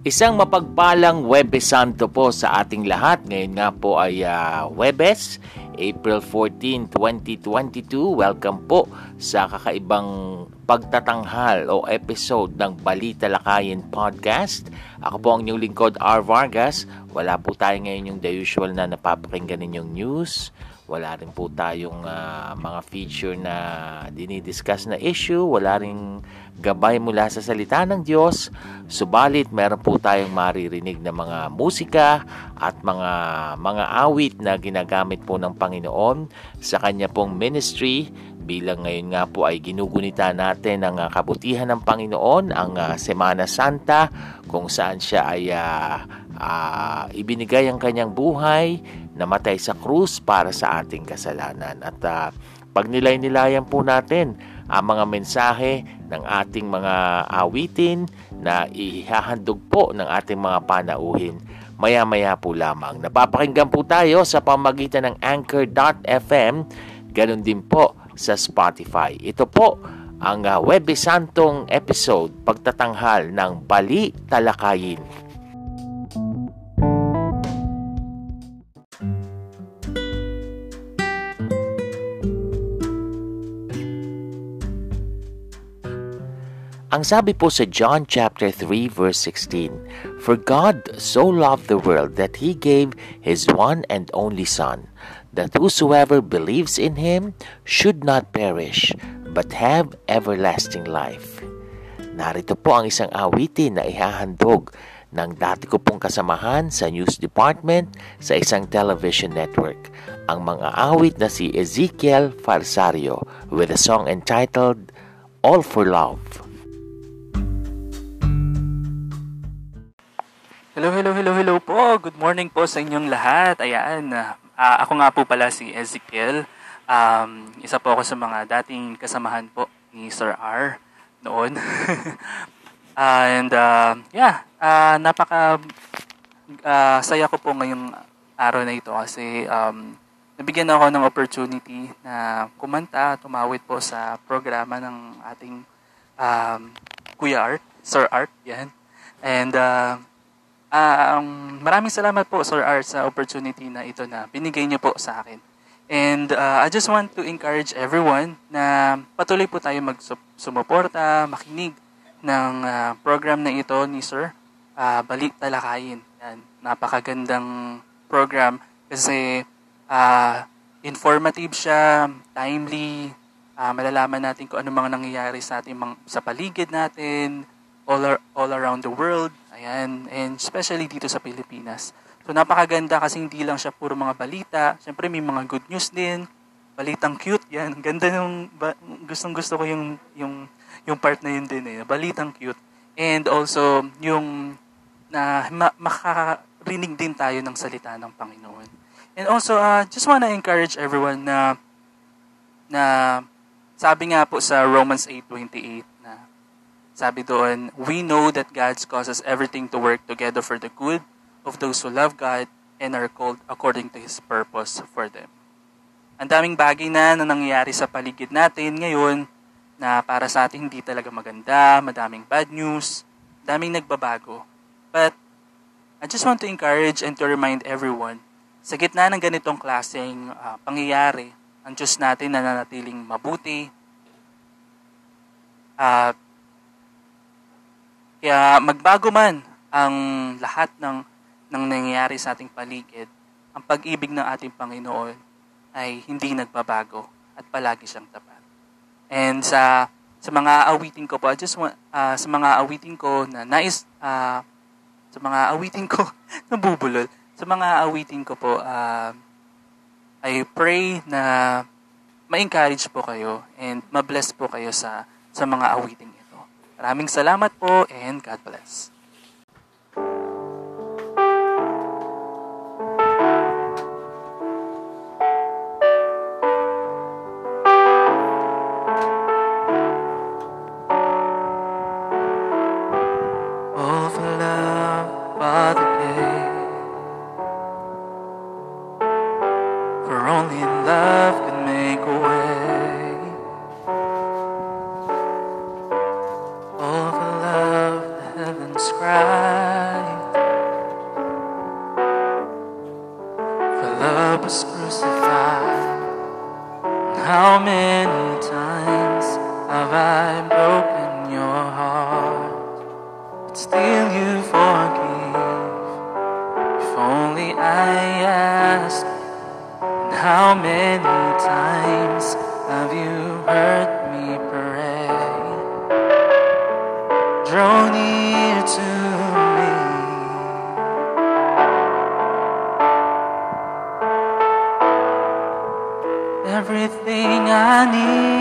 Isang mapagpalang Webes Santo po sa ating lahat. Ngayon nga po ay uh, Webes, April 14, 2022. Welcome po sa kakaibang pagtatanghal o episode ng Balita Lakayin Podcast. Ako po ang inyong lingkod, R. Vargas. Wala po tayo ngayon yung the usual na napapakinggan ninyong news wala rin po tayong uh, mga feature na dinidiscuss na issue. Wala rin gabay mula sa salita ng Diyos. Subalit, meron po tayong maririnig na mga musika at mga mga awit na ginagamit po ng Panginoon sa kanya pong ministry bilang ngayon nga po ay ginugunita natin ang uh, kabutihan ng Panginoon, ang uh, Semana Santa, kung saan siya ay uh, uh, ibinigay ang kanyang buhay namatay sa krus para sa ating kasalanan. At uh, pag nilay-nilayan po natin ang mga mensahe ng ating mga awitin na ihahandog po ng ating mga panauhin maya-maya po lamang. Napapakinggan po tayo sa pamagitan ng Anchor.fm, ganun din po sa Spotify. Ito po ang uh, Webisantong episode pagtatanghal ng Bali Talakayin. Ang sabi po sa John chapter 3 verse 16, For God so loved the world that he gave his one and only son, that whosoever believes in him should not perish, but have everlasting life. Narito po ang isang awitin na ihahandog ng dati ko pong kasamahan sa news department sa isang television network, ang mga awit na si Ezekiel Farsario with a song entitled All for Love. Hello, hello, hello, hello po. Good morning po sa inyong lahat. Ayan, uh, ako nga po pala si Ezekiel. Um, isa po ako sa mga dating kasamahan po ni Sir R noon. uh, and uh, yeah, uh, napaka uh, saya ko po ngayong araw na ito kasi um, nabigyan ako ng opportunity na kumanta, tumawid po sa programa ng ating um, Kuya Art, Sir Art, yan. And uh, Um, maraming salamat po, Sir R, sa opportunity na ito na binigay niyo po sa akin. And uh, I just want to encourage everyone na patuloy po tayo magsumuporta, makinig ng uh, program na ito ni Sir uh, Balik Talakayin. Yan, napakagandang program kasi uh, informative siya, timely, uh, malalaman natin kung ano mga nangyayari sa ating mga, sa paligid natin, all, ar- all around the world. Ayan, and especially dito sa Pilipinas. So napakaganda kasi hindi lang siya puro mga balita. Siyempre may mga good news din. Balitang cute, yan. Ganda ng ba, gustong gusto ko yung yung yung part na yun din eh. Balitang cute. And also yung na ma- makakarinig din tayo ng salita ng Panginoon. And also uh, just wanna encourage everyone na na sabi nga po sa Romans 8:28 sabi doon, we know that God causes everything to work together for the good of those who love God and are called according to His purpose for them. Ang daming bagay na na nangyayari sa paligid natin ngayon na para sa atin hindi talaga maganda, madaming bad news, daming nagbabago. But I just want to encourage and to remind everyone, sa gitna ng ganitong klaseng uh, pangyayari, ang Diyos natin na nanatiling mabuti, uh, kaya magbago man ang lahat ng, ng nangyayari sa ating paligid, ang pag-ibig ng ating Panginoon ay hindi nagbabago at palagi siyang tapat. And sa sa mga awitin ko po, I just want, uh, sa mga awitin ko na nais, uh, sa mga awitin ko, nabubulol, sa mga awitin ko po, uh, I pray na ma-encourage po kayo and ma-bless po kayo sa, sa mga awitin Maraming salamat po and God bless. past? And how many times have you heard me pray? Draw near to me. everything I need.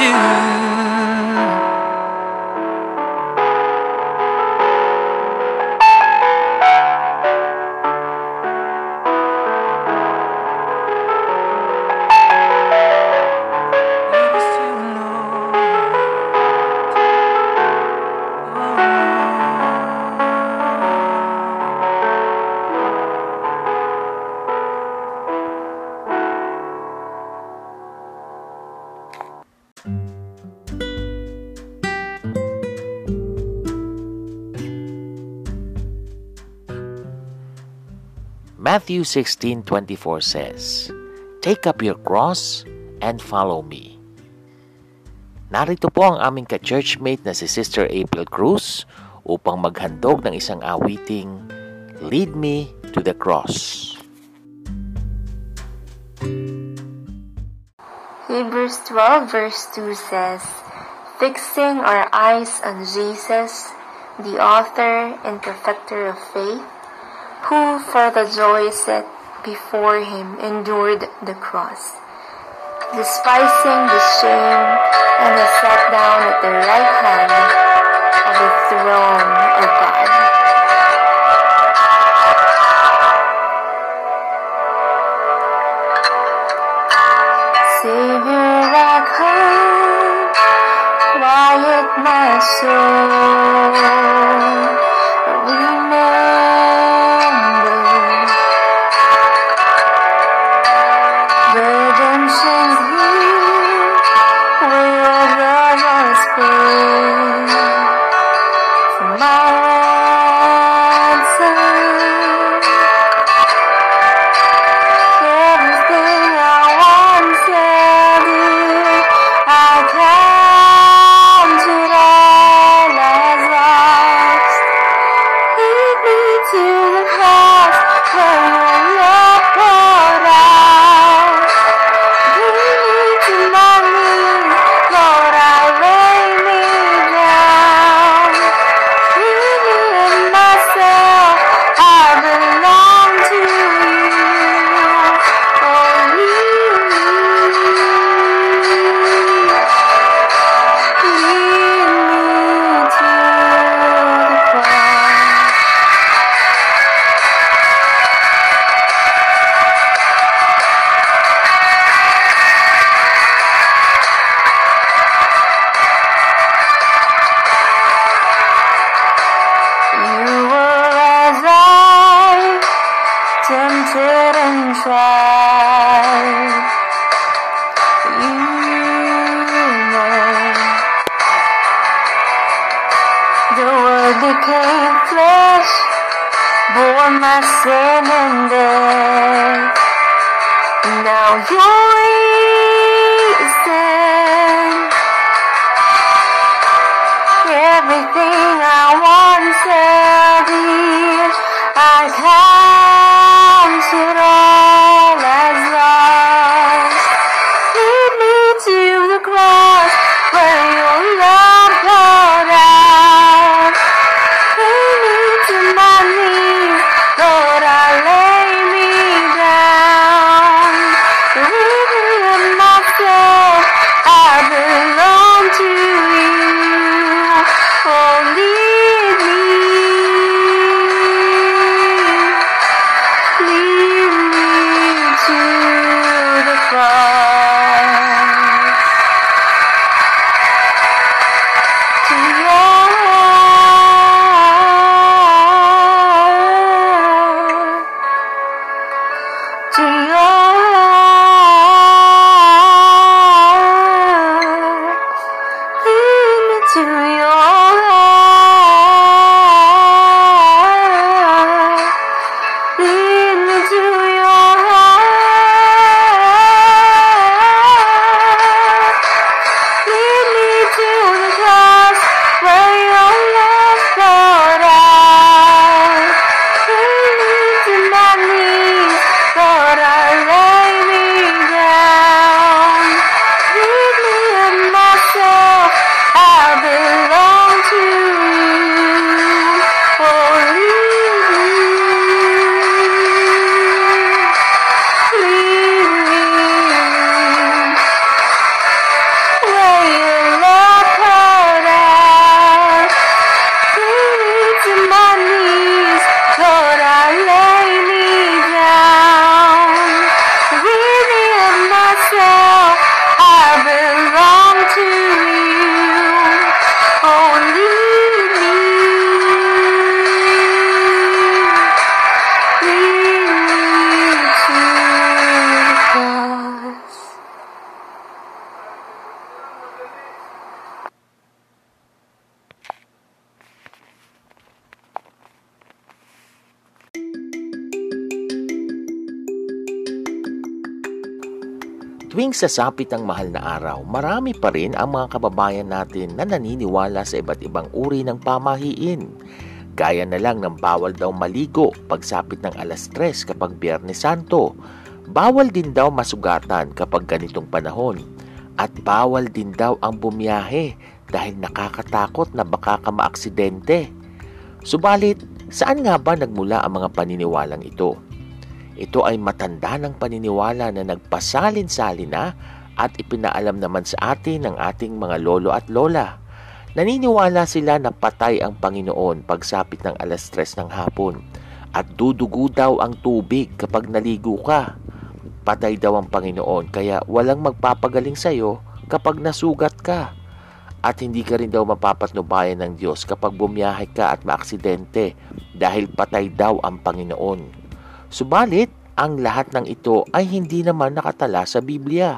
you Matthew 16:24 says, Take up your cross and follow me. Narito po ang aming ka-churchmate na si Sister April Cruz upang maghandog ng isang awiting Lead Me to the Cross. Hebrews 12 verse 2 says, Fixing our eyes on Jesus, the author and perfecter of faith, who for the joy set before him endured the cross, despising the shame, and has sat down at the right hand of the throne of God. Savior, I come, quiet my soul. You know the word became flesh, bore my sin and death. Now you're risen. Everything I wanted, I counted Tuwing sasapit ang mahal na araw, marami pa rin ang mga kababayan natin na naniniwala sa iba't ibang uri ng pamahiin. Gaya na lang ng bawal daw maligo pagsapit ng alas 3 kapag Biyernes Santo. Bawal din daw masugatan kapag ganitong panahon. At bawal din daw ang bumiyahe dahil nakakatakot na baka ka maaksidente. Subalit, saan nga ba nagmula ang mga paniniwalang ito? Ito ay matanda ng paniniwala na nagpasalin-salin na at ipinaalam naman sa atin ng ating mga lolo at lola. Naniniwala sila na patay ang Panginoon pagsapit ng alas tres ng hapon at dudugo daw ang tubig kapag naligo ka. Patay daw ang Panginoon kaya walang magpapagaling sa iyo kapag nasugat ka. At hindi ka rin daw mapapatnubayan ng Diyos kapag bumiyahe ka at maaksidente dahil patay daw ang Panginoon. Subalit, ang lahat ng ito ay hindi naman nakatala sa Biblia.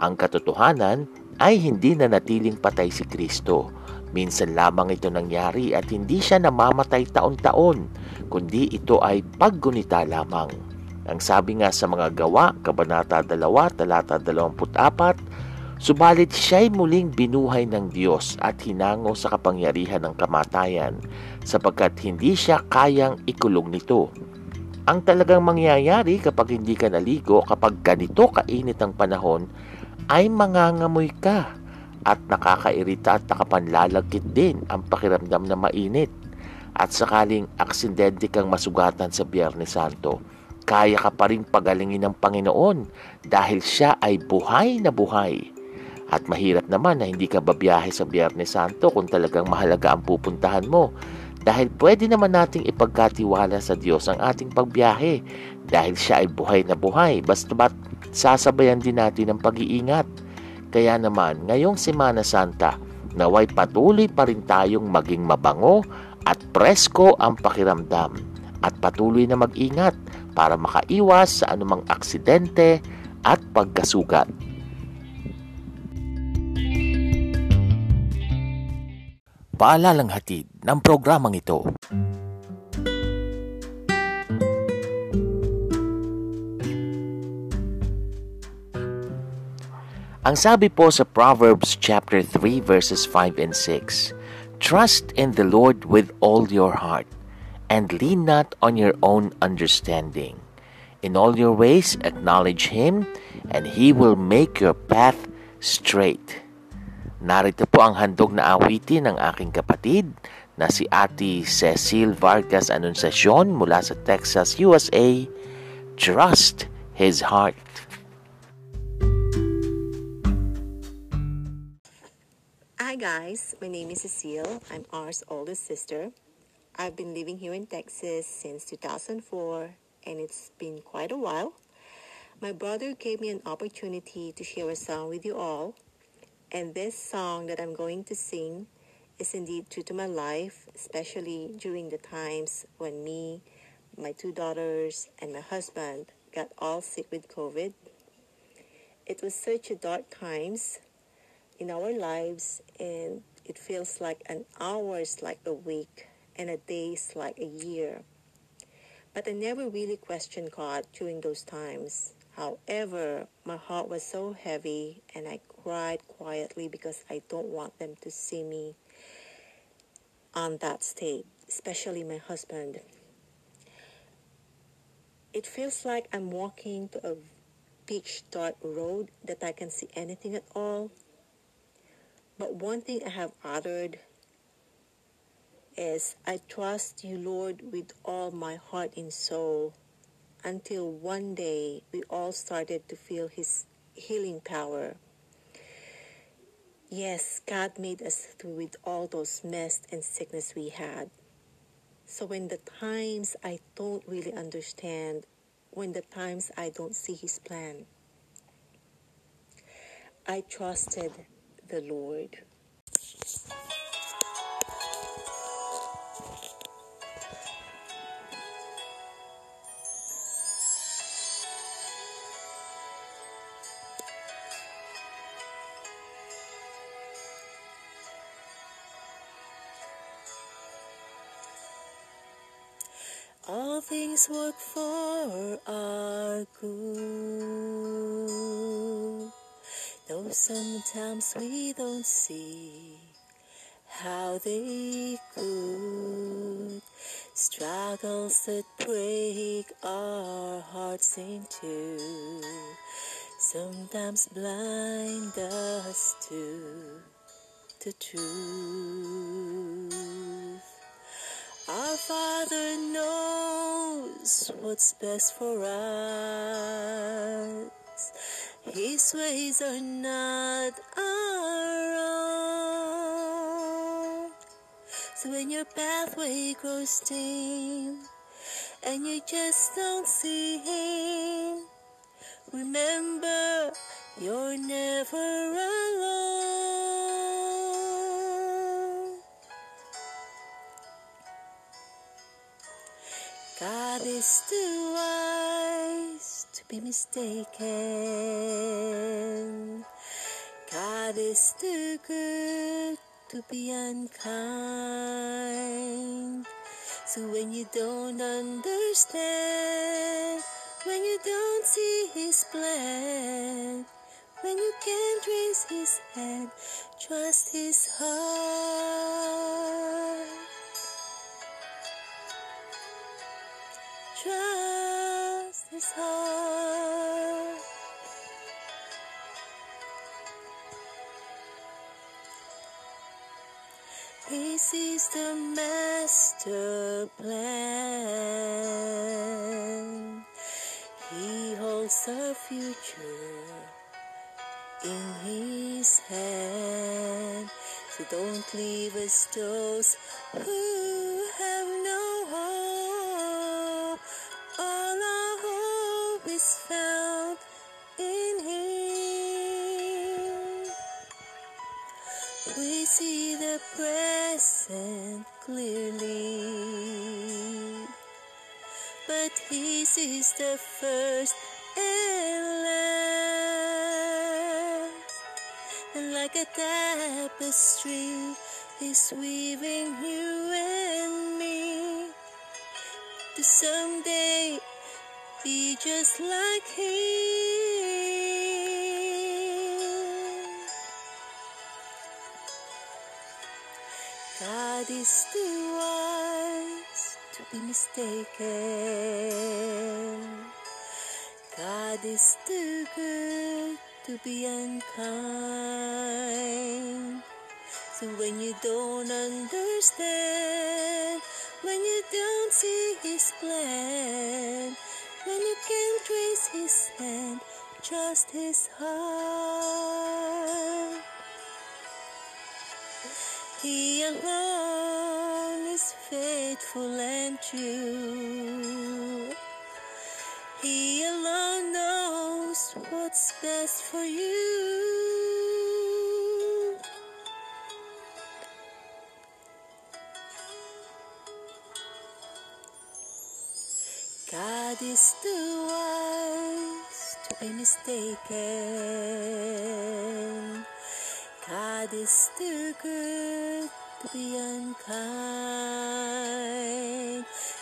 Ang katotohanan ay hindi na natiling patay si Kristo. Minsan lamang ito nangyari at hindi siya namamatay taon-taon, kundi ito ay paggunita lamang. Ang sabi nga sa mga gawa, Kabanata 2, talata 24, Subalit siya'y muling binuhay ng Diyos at hinango sa kapangyarihan ng kamatayan sapagkat hindi siya kayang ikulong nito. Ang talagang mangyayari kapag hindi ka naligo, kapag ganito kainit ang panahon, ay mangangamoy ka at nakakairita at nakapanlalagkit din ang pakiramdam na mainit. At sakaling aksidente kang masugatan sa Biyernes Santo, kaya ka pa rin pagalingin ng Panginoon dahil siya ay buhay na buhay. At mahirap naman na hindi ka babiyahe sa Biyernes Santo kung talagang mahalaga ang pupuntahan mo dahil pwede naman nating ipagkatiwala sa Diyos ang ating pagbiyahe dahil siya ay buhay na buhay basta ba't sasabayan din natin ang pag-iingat. Kaya naman ngayong Semana Santa naway patuloy pa rin tayong maging mabango at presko ang pakiramdam at patuloy na mag-ingat para makaiwas sa anumang aksidente at pagkasugat. Paalalang hatid ng programang ito. Ang sabi po sa Proverbs chapter 3 verses 5 and 6, Trust in the Lord with all your heart, and lean not on your own understanding. In all your ways acknowledge Him, and He will make your path straight. Narito po ang handog na awitin ng aking kapatid na si Ate Cecil Vargas Anunciacion mula sa Texas, USA. Trust His Heart. Hi guys, my name is Cecile. I'm R's oldest sister. I've been living here in Texas since 2004 and it's been quite a while. My brother gave me an opportunity to share a song with you all And this song that I'm going to sing is indeed true to my life, especially during the times when me, my two daughters, and my husband got all sick with COVID. It was such a dark times in our lives, and it feels like an hour is like a week, and a day is like a year. But I never really questioned God during those times. However, my heart was so heavy and I cried quietly because I don't want them to see me on that state, especially my husband. It feels like I'm walking to a pitch dark road that I can see anything at all. But one thing I have uttered is I trust you, Lord, with all my heart and soul until one day we all started to feel His healing power. Yes, God made us through with all those mess and sickness we had. So when the times I don't really understand, when the times I don't see His plan, I trusted the Lord. Things work for our good Though sometimes we don't see how they could struggles that break our hearts into sometimes blind us to the truth. Our Father knows what's best for us. His ways are not our own. So when your pathway grows dim and you just don't see Him, remember you're never alone. God is too wise to be mistaken. God is too good to be unkind. So when you don't understand, when you don't see His plan, when you can't raise His hand, trust His heart. Trust His heart. This is the master plan. He holds the future in His hand. So don't leave us those who present clearly, but His is the first and last. And like a tapestry, He's weaving you and me to someday be just like Him. God is too wise to be mistaken. God is too good to be unkind. So when you don't understand, when you don't see His plan, when you can't trace His hand, trust His heart. He alone is faithful and true. He alone knows what's best for you. God is too wise to be mistaken. God is too good to be unkind.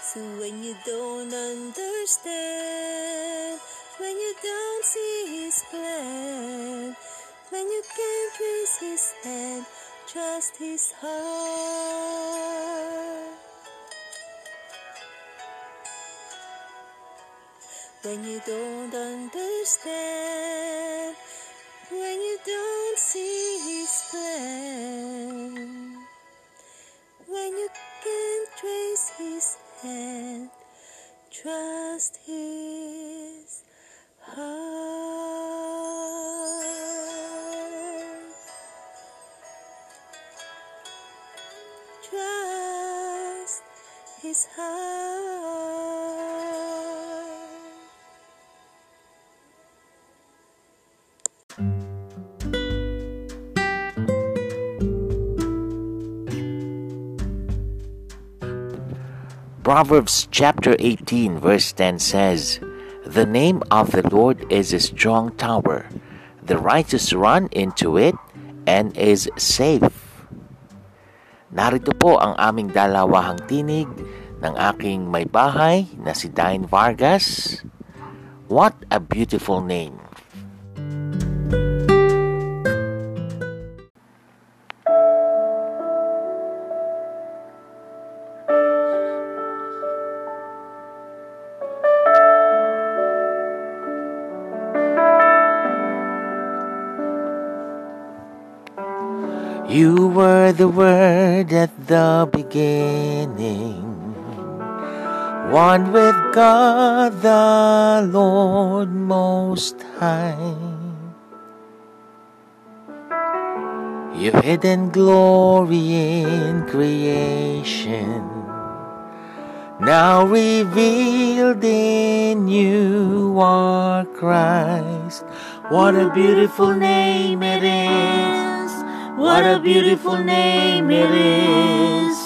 So when you don't understand, when you don't see His plan, when you can't trace His hand, trust His heart. When you don't understand, His heart. Proverbs chapter 18, verse 10 says, The name of the Lord is a strong tower. The righteous run into it and is safe. Narito po ang aming dalawahang tinig ng aking may bahay na si Dine Vargas. What a beautiful name! You were the word at the beginning. One with God the Lord Most High. Your hidden glory in creation, now revealed in you are Christ. What a beautiful name it is! What a beautiful name it is!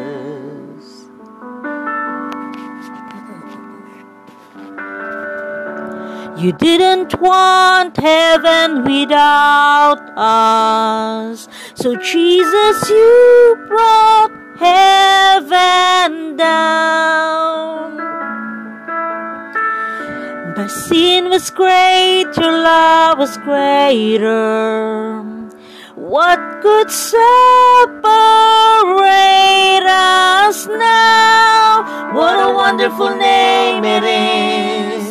You didn't want heaven without us. So, Jesus, you brought heaven down. My sin was great, your love was greater. What could separate us now? What a wonderful name it is.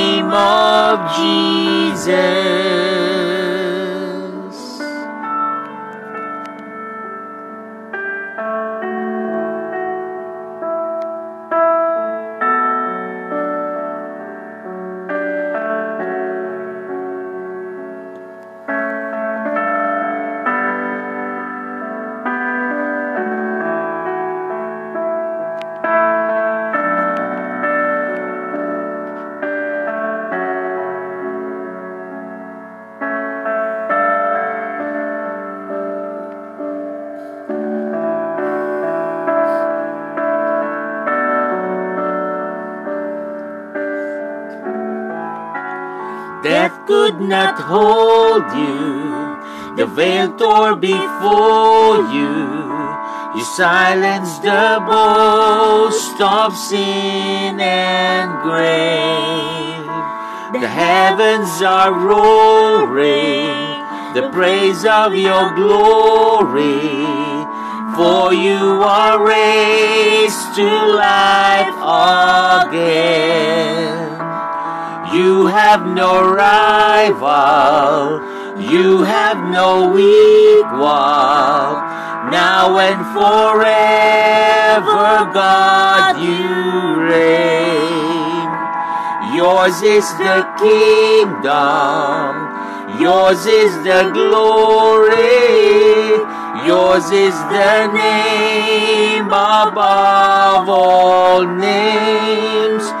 of Jesus. Death could not hold you. The veil tore before you. You silenced the boast of sin and grave. The heavens are roaring the praise of your glory. For you are raised to life again. You have no rival, you have no equal. Now and forever, God, you reign. Yours is the kingdom, yours is the glory, yours is the name above all names.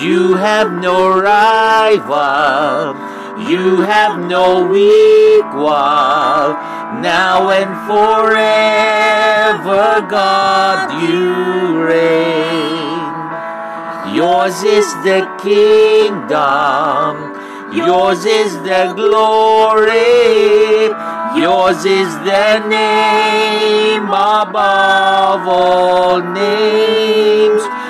You have no rival, you have no equal. Now and forever, God, you reign. Yours is the kingdom, yours is the glory, yours is the name above all names.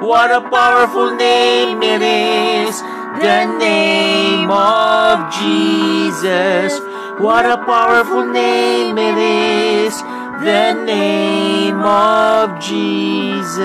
What a powerful name it is, the name of Jesus. What a powerful name it is, the name of Jesus.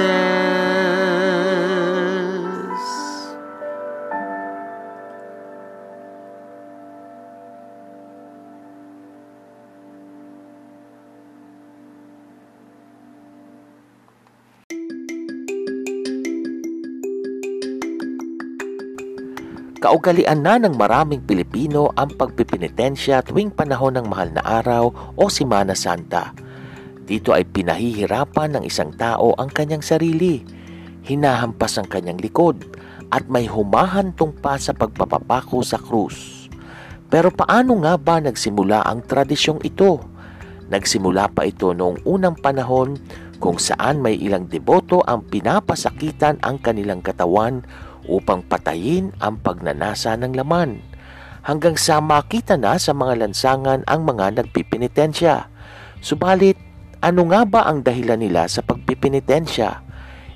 Kaugalian na ng maraming Pilipino ang pagpipinitensya tuwing panahon ng mahal na araw o Simana Santa. Dito ay pinahihirapan ng isang tao ang kanyang sarili, hinahampas ang kanyang likod at may humahantong pa sa pagpapapako sa krus. Pero paano nga ba nagsimula ang tradisyong ito? Nagsimula pa ito noong unang panahon kung saan may ilang deboto ang pinapasakitan ang kanilang katawan upang patayin ang pagnanasa ng laman hanggang sa makita na sa mga lansangan ang mga nagpipinitensya. Subalit, ano nga ba ang dahilan nila sa pagpipinitensya?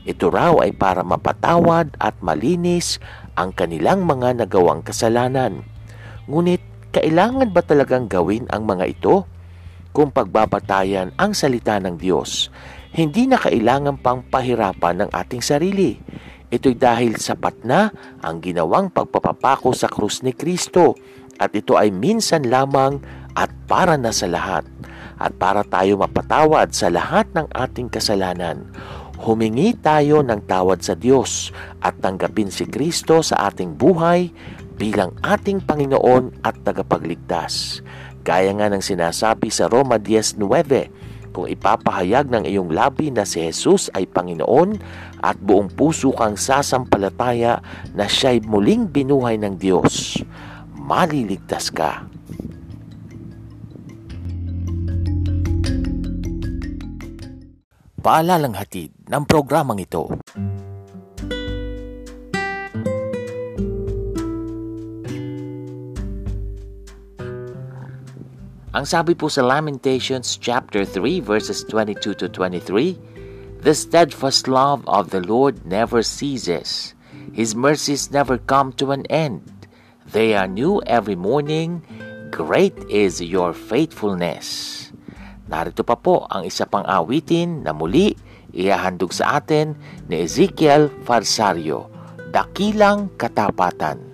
Ito raw ay para mapatawad at malinis ang kanilang mga nagawang kasalanan. Ngunit, kailangan ba talagang gawin ang mga ito? Kung pagbabatayan ang salita ng Diyos, hindi na kailangan pang pahirapan ng ating sarili Ito'y dahil sapat na ang ginawang pagpapapako sa krus ni Kristo at ito ay minsan lamang at para na sa lahat at para tayo mapatawad sa lahat ng ating kasalanan. Humingi tayo ng tawad sa Diyos at tanggapin si Kristo sa ating buhay bilang ating Panginoon at tagapagligtas. Gaya nga ng sinasabi sa Roma 10.9, kung ipapahayag ng iyong labi na si Jesus ay Panginoon at buong puso kang sasampalataya na siya'y muling binuhay ng Diyos, maliligtas ka. Paalalang hatid ng programang ito. Ang sabi po sa Lamentations chapter 3 verses 22 to 23, The steadfast love of the Lord never ceases. His mercies never come to an end. They are new every morning. Great is your faithfulness. Narito pa po ang isa pang awitin na muli ihahandog sa atin ni Ezekiel Farsario, Dakilang Katapatan.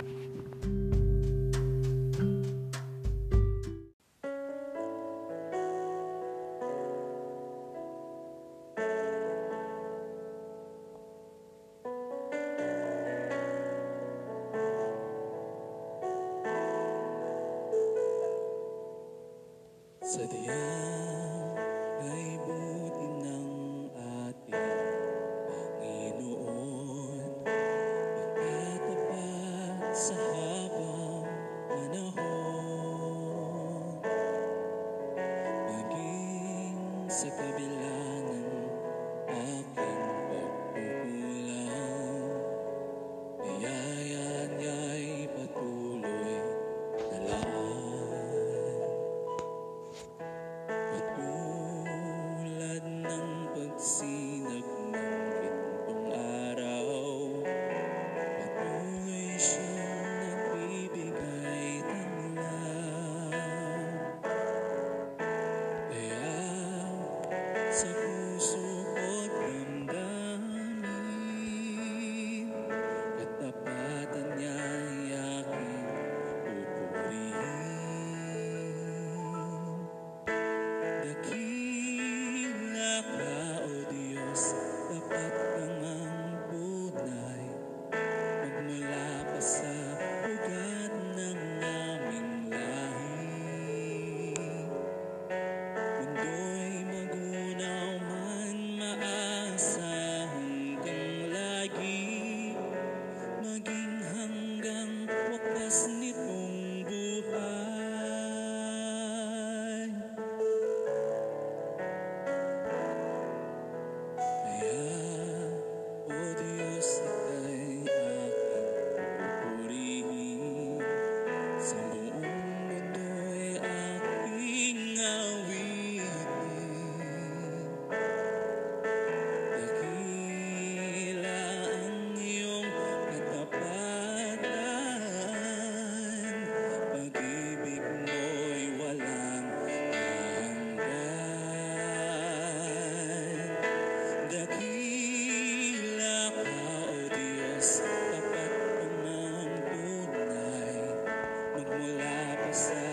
I.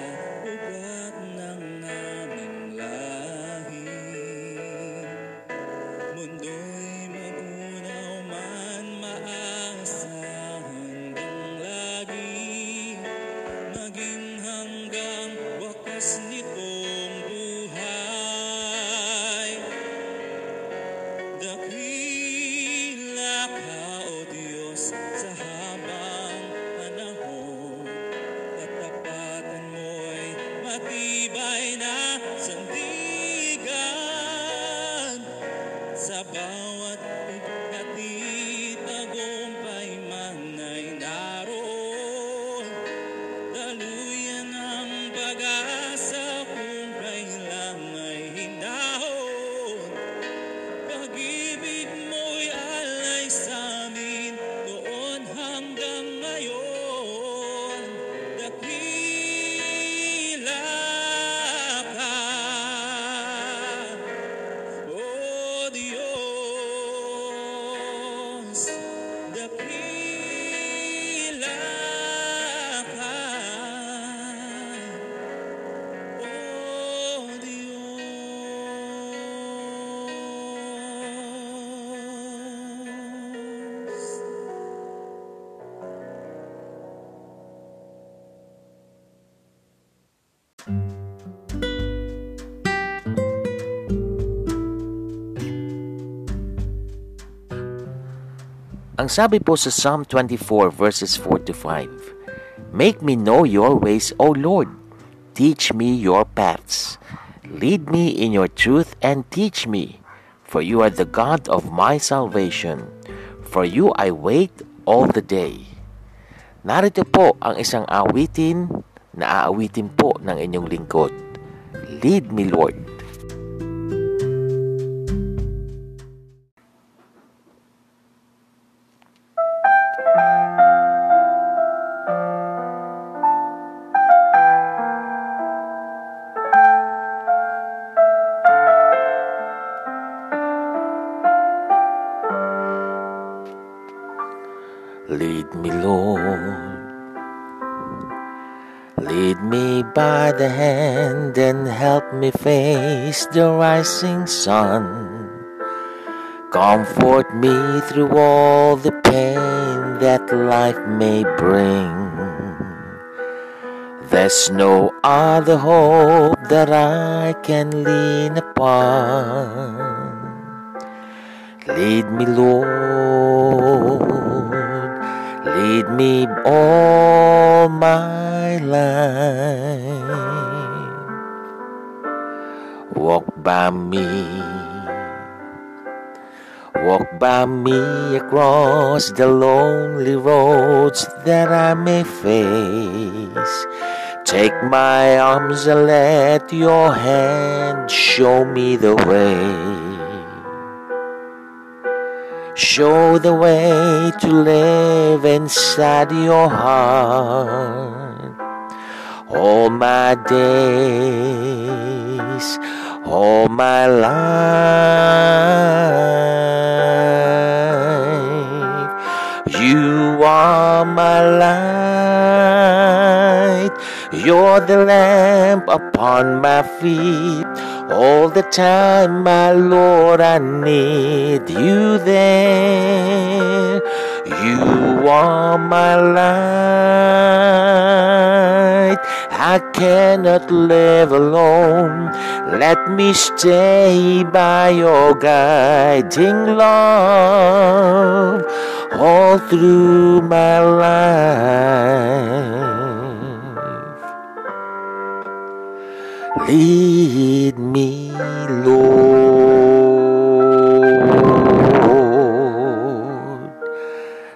Ang sabi po sa Psalm 24 verses 4 to 5, Make me know your ways, O Lord. Teach me your paths. Lead me in your truth and teach me, for you are the God of my salvation. For you I wait all the day. Narito po ang isang awitin na aawitin po ng inyong lingkod. Lead me, Lord. The hand and help me face the rising sun. Comfort me through all the pain that life may bring. There's no other hope that I can lean upon. Lead me, Lord. Lead me all my life. Walk by me. Walk by me across the lonely roads that I may face. Take my arms and let your hand show me the way. Show the way to live inside your heart. All my days, all my life. You are my light. You're the lamp upon my feet. All the time, my Lord, I need you there. You are my light. I cannot live alone. Let me stay by your guiding love all through my life. Lead me, Lord.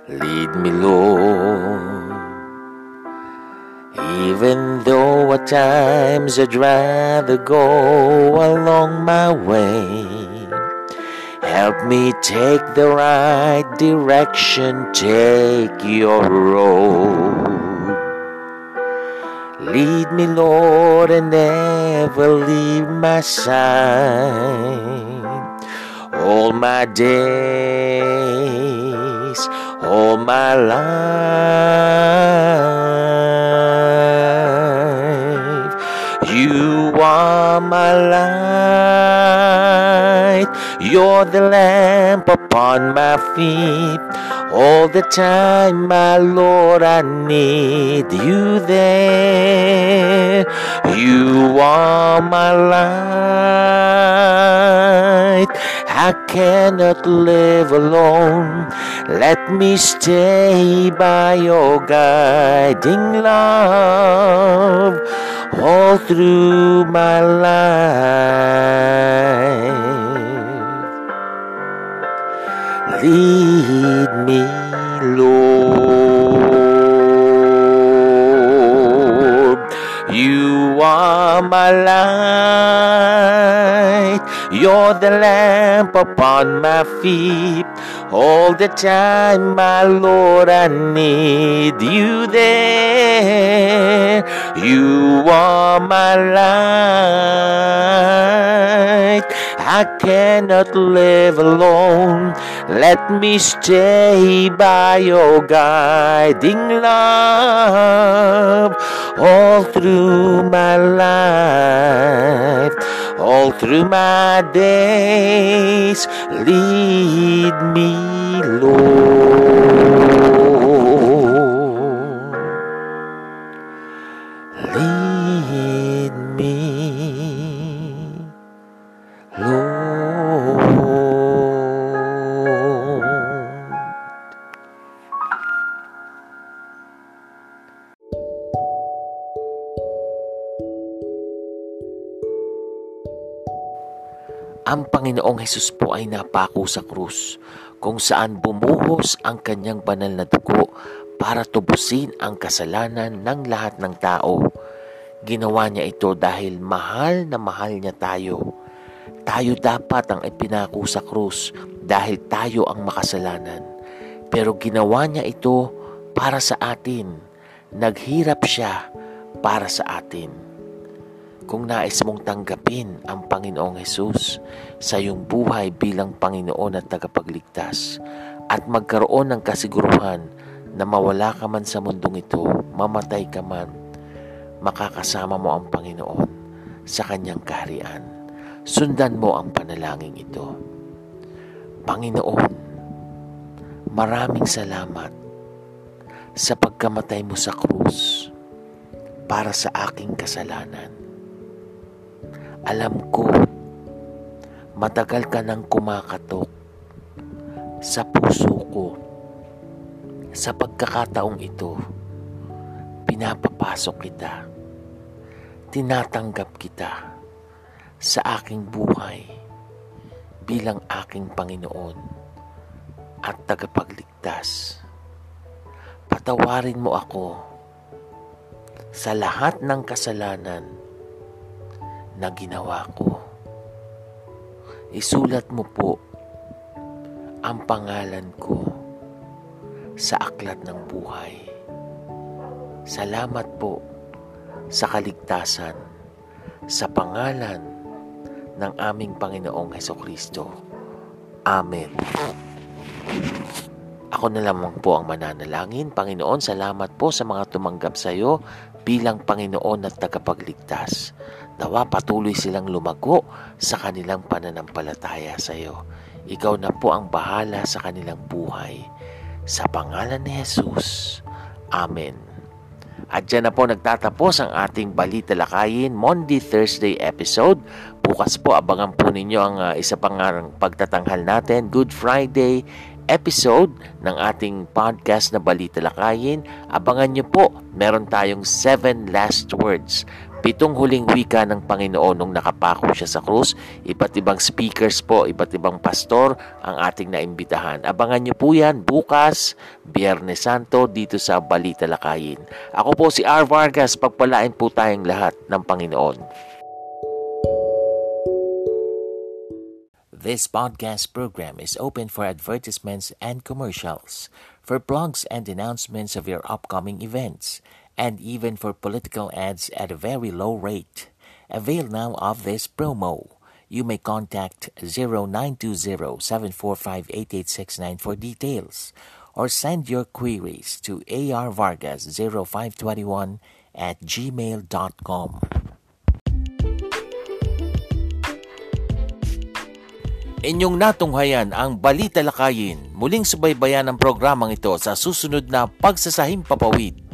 Lead me, Lord. Even though at times I'd rather go along my way. Help me take the right direction, take your road. Lead me, Lord, and never leave my side. All my days, all my life. You are my light. You're the lamp upon my feet. All the time, my Lord, I need you there. You are my light. I cannot live alone. Let me stay by your guiding love all through my life. Lead me, Lord. You are my light. You're the lamp upon my feet. All the time, my Lord, I need you there. You are my light. I cannot live alone. Let me stay by your guiding love all through my life, all through my days. Lead me, Lord. Ang Panginoong Hesus po ay napako sa krus kung saan bumuhos ang kanyang banal na dugo para tubusin ang kasalanan ng lahat ng tao. Ginawa niya ito dahil mahal na mahal niya tayo. Tayo dapat ang ipinako sa krus dahil tayo ang makasalanan. Pero ginawa niya ito para sa atin. Naghirap siya para sa atin kung nais mong tanggapin ang Panginoong Hesus sa iyong buhay bilang Panginoon at tagapagligtas at magkaroon ng kasiguruhan na mawala ka man sa mundong ito, mamatay ka man, makakasama mo ang Panginoon sa kanyang kaharian. Sundan mo ang panalangin ito. Panginoon, maraming salamat sa pagkamatay mo sa krus para sa aking kasalanan. Alam ko, matagal ka nang kumakatok sa puso ko. Sa pagkakataong ito, pinapapasok kita. Tinatanggap kita sa aking buhay bilang aking Panginoon at tagapagligtas. Patawarin mo ako sa lahat ng kasalanan na ginawa ko. Isulat mo po ang pangalan ko sa aklat ng buhay. Salamat po sa kaligtasan sa pangalan ng aming Panginoong Heso Kristo. Amen. Ako na lamang po ang mananalangin. Panginoon, salamat po sa mga tumanggap sa iyo bilang Panginoon at tagapagligtas. Nawa patuloy silang lumago sa kanilang pananampalataya sa iyo. Ikaw na po ang bahala sa kanilang buhay. Sa pangalan ni Jesus. Amen. At dyan na po nagtatapos ang ating Balita Lakayin Monday Thursday episode. Bukas po abangan po ninyo ang uh, isa pang pagtatanghal natin, Good Friday episode ng ating podcast na Balita Lakayin. Abangan nyo po, meron tayong 7 last words Pitong huling wika ng Panginoon nung nakapako siya sa krus. Iba't ibang speakers po, iba't ibang pastor ang ating naimbitahan. Abangan niyo po yan bukas, Biyernes Santo, dito sa Balita Lakayin. Ako po si R. Vargas, pagpalain po tayong lahat ng Panginoon. This podcast program is open for advertisements and commercials, for blogs and announcements of your upcoming events and even for political ads at a very low rate. Avail now of this promo. You may contact 0920-745-8869 for details or send your queries to arvargas0521 at gmail.com. Inyong natunghayan ang Balita Lakayin. Muling subaybayan ang programang ito sa susunod na Pagsasahim Papawid.